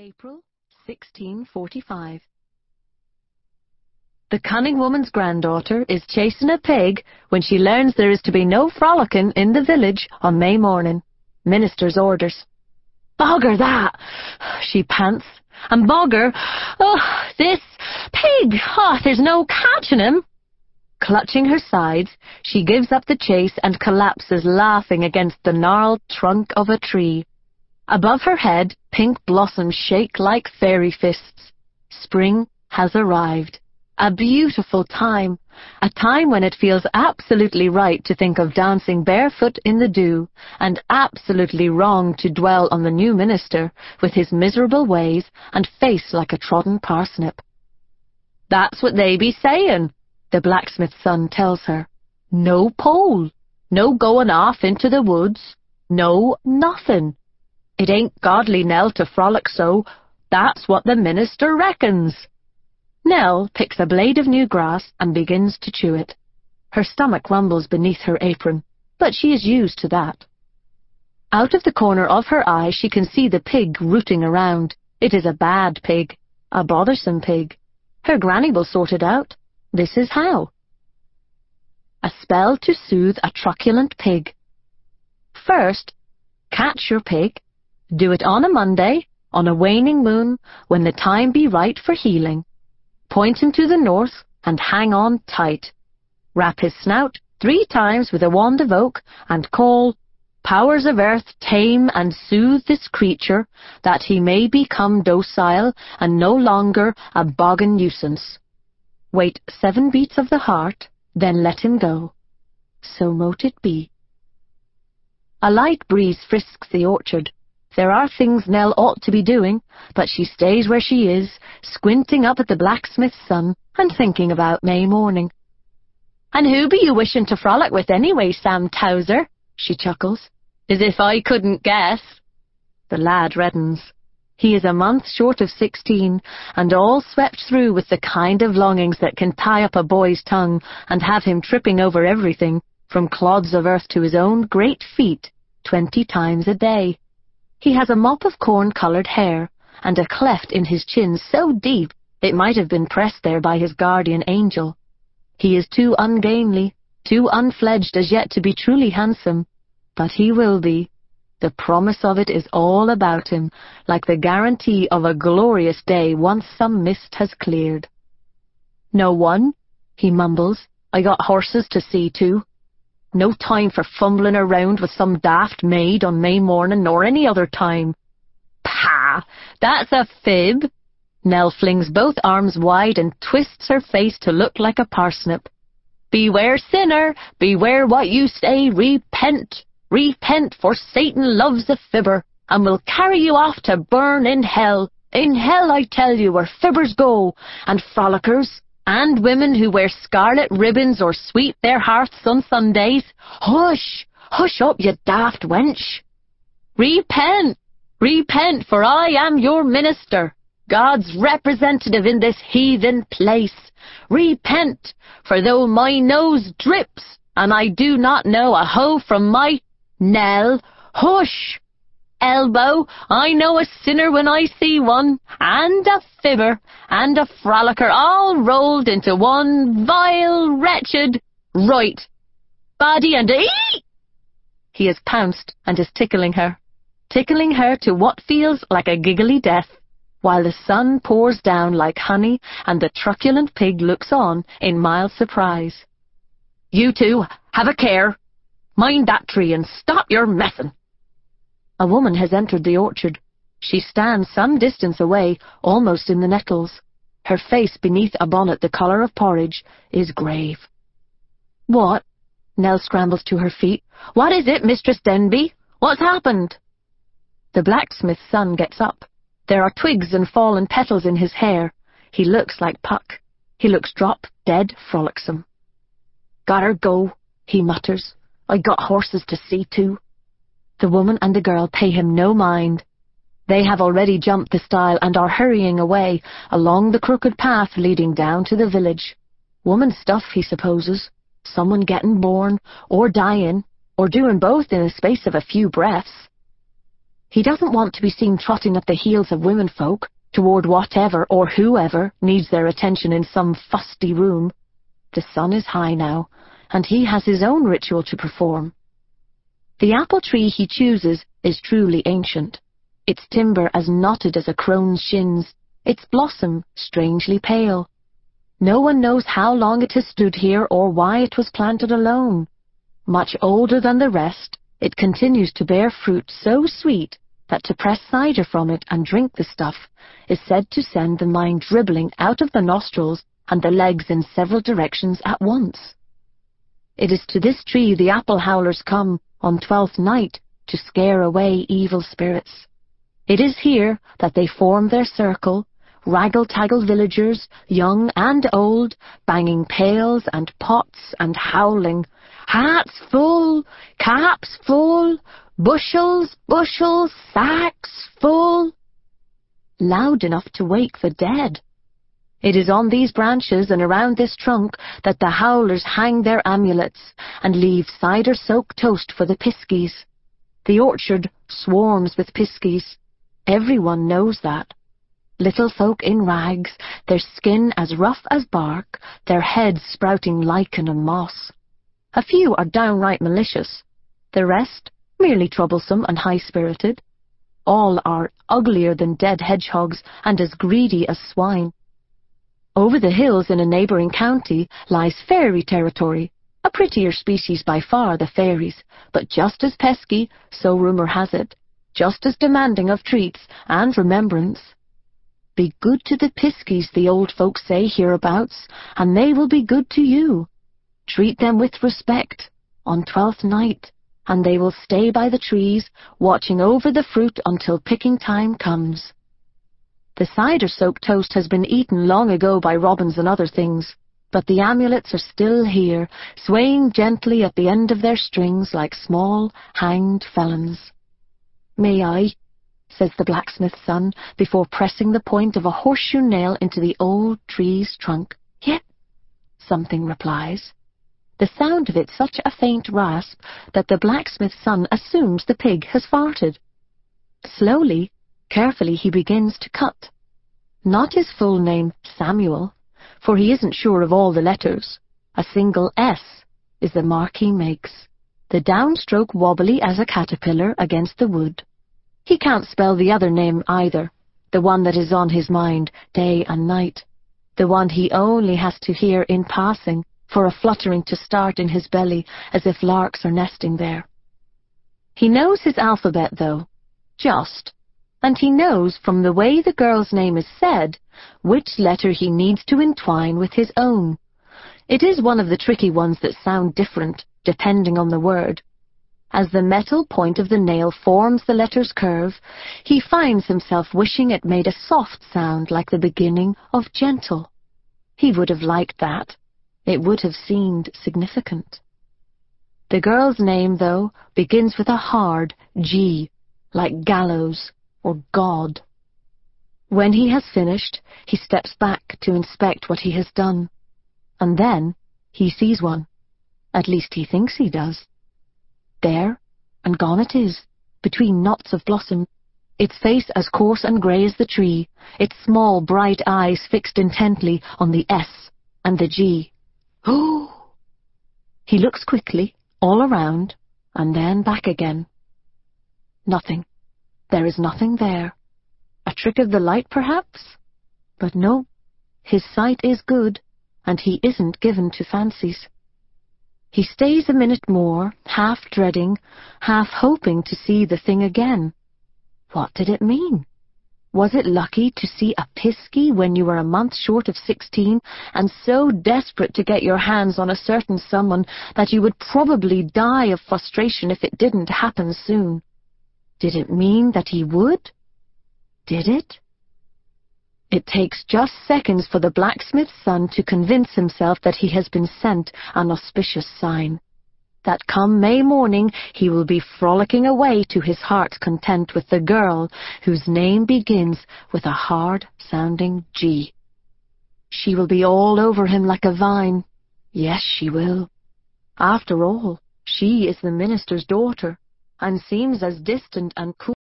April 1645 The cunning woman's granddaughter is chasing a pig when she learns there is to be no frolicking in the village on May morning. Minister's orders. Bogger that! She pants. And bogger, oh, this pig! Oh, there's no catching him! Clutching her sides, she gives up the chase and collapses laughing against the gnarled trunk of a tree. Above her head, pink blossoms shake like fairy fists. Spring has arrived. A beautiful time. A time when it feels absolutely right to think of dancing barefoot in the dew, and absolutely wrong to dwell on the new minister with his miserable ways and face like a trodden parsnip. That's what they be sayin', the blacksmith's son tells her. No pole. No goin' off into the woods. No nothin'. It ain't godly, Nell, to frolic so. That's what the minister reckons. Nell picks a blade of new grass and begins to chew it. Her stomach rumbles beneath her apron, but she is used to that. Out of the corner of her eye she can see the pig rooting around. It is a bad pig, a bothersome pig. Her granny will sort it out. This is how. A spell to soothe a truculent pig. First, catch your pig, do it on a Monday, on a waning moon, when the time be right for healing. Point him to the north and hang on tight. Wrap his snout three times with a wand of oak and call, Powers of earth, tame and soothe this creature, that he may become docile and no longer a boggin nuisance. Wait seven beats of the heart, then let him go. So mote it be. A light breeze frisks the orchard. There are things Nell ought to be doing, but she stays where she is, squinting up at the blacksmith's son and thinking about May morning. And who be you wishing to frolic with anyway, Sam Towser? she chuckles. As if I couldn't guess. The lad reddens. He is a month short of sixteen, and all swept through with the kind of longings that can tie up a boy's tongue and have him tripping over everything, from clods of earth to his own great feet, twenty times a day. He has a mop of corn-coloured hair, and a cleft in his chin so deep it might have been pressed there by his guardian angel. He is too ungainly, too unfledged as yet to be truly handsome, but he will be. The promise of it is all about him, like the guarantee of a glorious day once some mist has cleared. No one, he mumbles, I got horses to see to. No time for fumbling around with some daft maid on May morning nor any other time. Pah! That's a fib. Nell flings both arms wide and twists her face to look like a parsnip. Beware, sinner! Beware what you say! Repent! Repent, for Satan loves a fibber, and will carry you off to burn in hell. In hell, I tell you, where fibbers go, and frolickers, and women who wear scarlet ribbons or sweep their hearths on Sundays. Hush! Hush up, you daft wench! Repent! Repent, for I am your minister, God's representative in this heathen place. Repent, for though my nose drips, and I do not know a hoe from my Nell, hush! Elbow. I know a sinner when I see one, and a fibber, and a frolicker, all rolled into one vile, wretched, right, body and ee! He has pounced and is tickling her, tickling her to what feels like a giggly death, while the sun pours down like honey and the truculent pig looks on in mild surprise. You two, have a care. Mind that tree and stop your messin'. A woman has entered the orchard. She stands some distance away, almost in the nettles. Her face beneath a bonnet the colour of porridge is grave. What? Nell scrambles to her feet. What is it, Mistress Denby? What's happened? The blacksmith's son gets up. There are twigs and fallen petals in his hair. He looks like Puck. He looks drop dead frolicsome. Gotta go, he mutters. I got horses to see to. The woman and the girl pay him no mind. They have already jumped the stile and are hurrying away along the crooked path leading down to the village. Woman stuff, he supposes. Someone getting born, or dying, or doing both in the space of a few breaths. He doesn't want to be seen trotting at the heels of women folk toward whatever or whoever needs their attention in some fusty room. The sun is high now, and he has his own ritual to perform. The apple tree he chooses is truly ancient, its timber as knotted as a crone's shins, its blossom strangely pale. No one knows how long it has stood here or why it was planted alone. Much older than the rest, it continues to bear fruit so sweet that to press cider from it and drink the stuff is said to send the mind dribbling out of the nostrils and the legs in several directions at once. It is to this tree the apple howlers come on Twelfth Night to scare away evil spirits. It is here that they form their circle raggle-taggle villagers, young and old, banging pails and pots and howling, hats full, caps full, bushels, bushels, sacks full, loud enough to wake the dead. It is on these branches and around this trunk that the howlers hang their amulets and leave cider-soaked toast for the piskies. The orchard swarms with piskies. Everyone knows that. Little folk in rags, their skin as rough as bark, their heads sprouting lichen and moss. A few are downright malicious, the rest merely troublesome and high-spirited. All are uglier than dead hedgehogs and as greedy as swine. Over the hills in a neighbouring county lies fairy territory, a prettier species by far, the fairies, but just as pesky, so rumour has it, just as demanding of treats and remembrance. Be good to the piskies, the old folks say hereabouts, and they will be good to you. Treat them with respect on Twelfth Night, and they will stay by the trees, watching over the fruit until picking time comes. The cider-soaked toast has been eaten long ago by robins and other things, but the amulets are still here, swaying gently at the end of their strings like small, hanged felons. May I, says the blacksmith's son, before pressing the point of a horseshoe nail into the old tree's trunk. Yep, something replies. The sound of it such a faint rasp that the blacksmith's son assumes the pig has farted. Slowly, carefully he begins to cut. Not his full name, Samuel, for he isn't sure of all the letters. A single S is the mark he makes, the downstroke wobbly as a caterpillar against the wood. He can't spell the other name either, the one that is on his mind day and night, the one he only has to hear in passing for a fluttering to start in his belly as if larks are nesting there. He knows his alphabet, though, just, and he knows from the way the girl's name is said which letter he needs to entwine with his own. It is one of the tricky ones that sound different, depending on the word. As the metal point of the nail forms the letter's curve, he finds himself wishing it made a soft sound like the beginning of gentle. He would have liked that. It would have seemed significant. The girl's name, though, begins with a hard G, like gallows or God. When he has finished, he steps back to inspect what he has done. And then he sees one. At least he thinks he does. There, and gone it is, between knots of blossom, its face as coarse and grey as the tree, its small bright eyes fixed intently on the S and the G. Oh! He looks quickly, all around, and then back again. Nothing. There is nothing there. A trick of the light, perhaps? But no, his sight is good, and he isn't given to fancies. He stays a minute more, half dreading, half hoping to see the thing again. What did it mean? Was it lucky to see a pisky when you were a month short of sixteen and so desperate to get your hands on a certain someone that you would probably die of frustration if it didn't happen soon? Did it mean that he would? Did it? It takes just seconds for the blacksmith's son to convince himself that he has been sent an auspicious sign. That come May morning he will be frolicking away to his heart's content with the girl whose name begins with a hard-sounding G. She will be all over him like a vine. Yes, she will. After all, she is the minister's daughter, and seems as distant and cool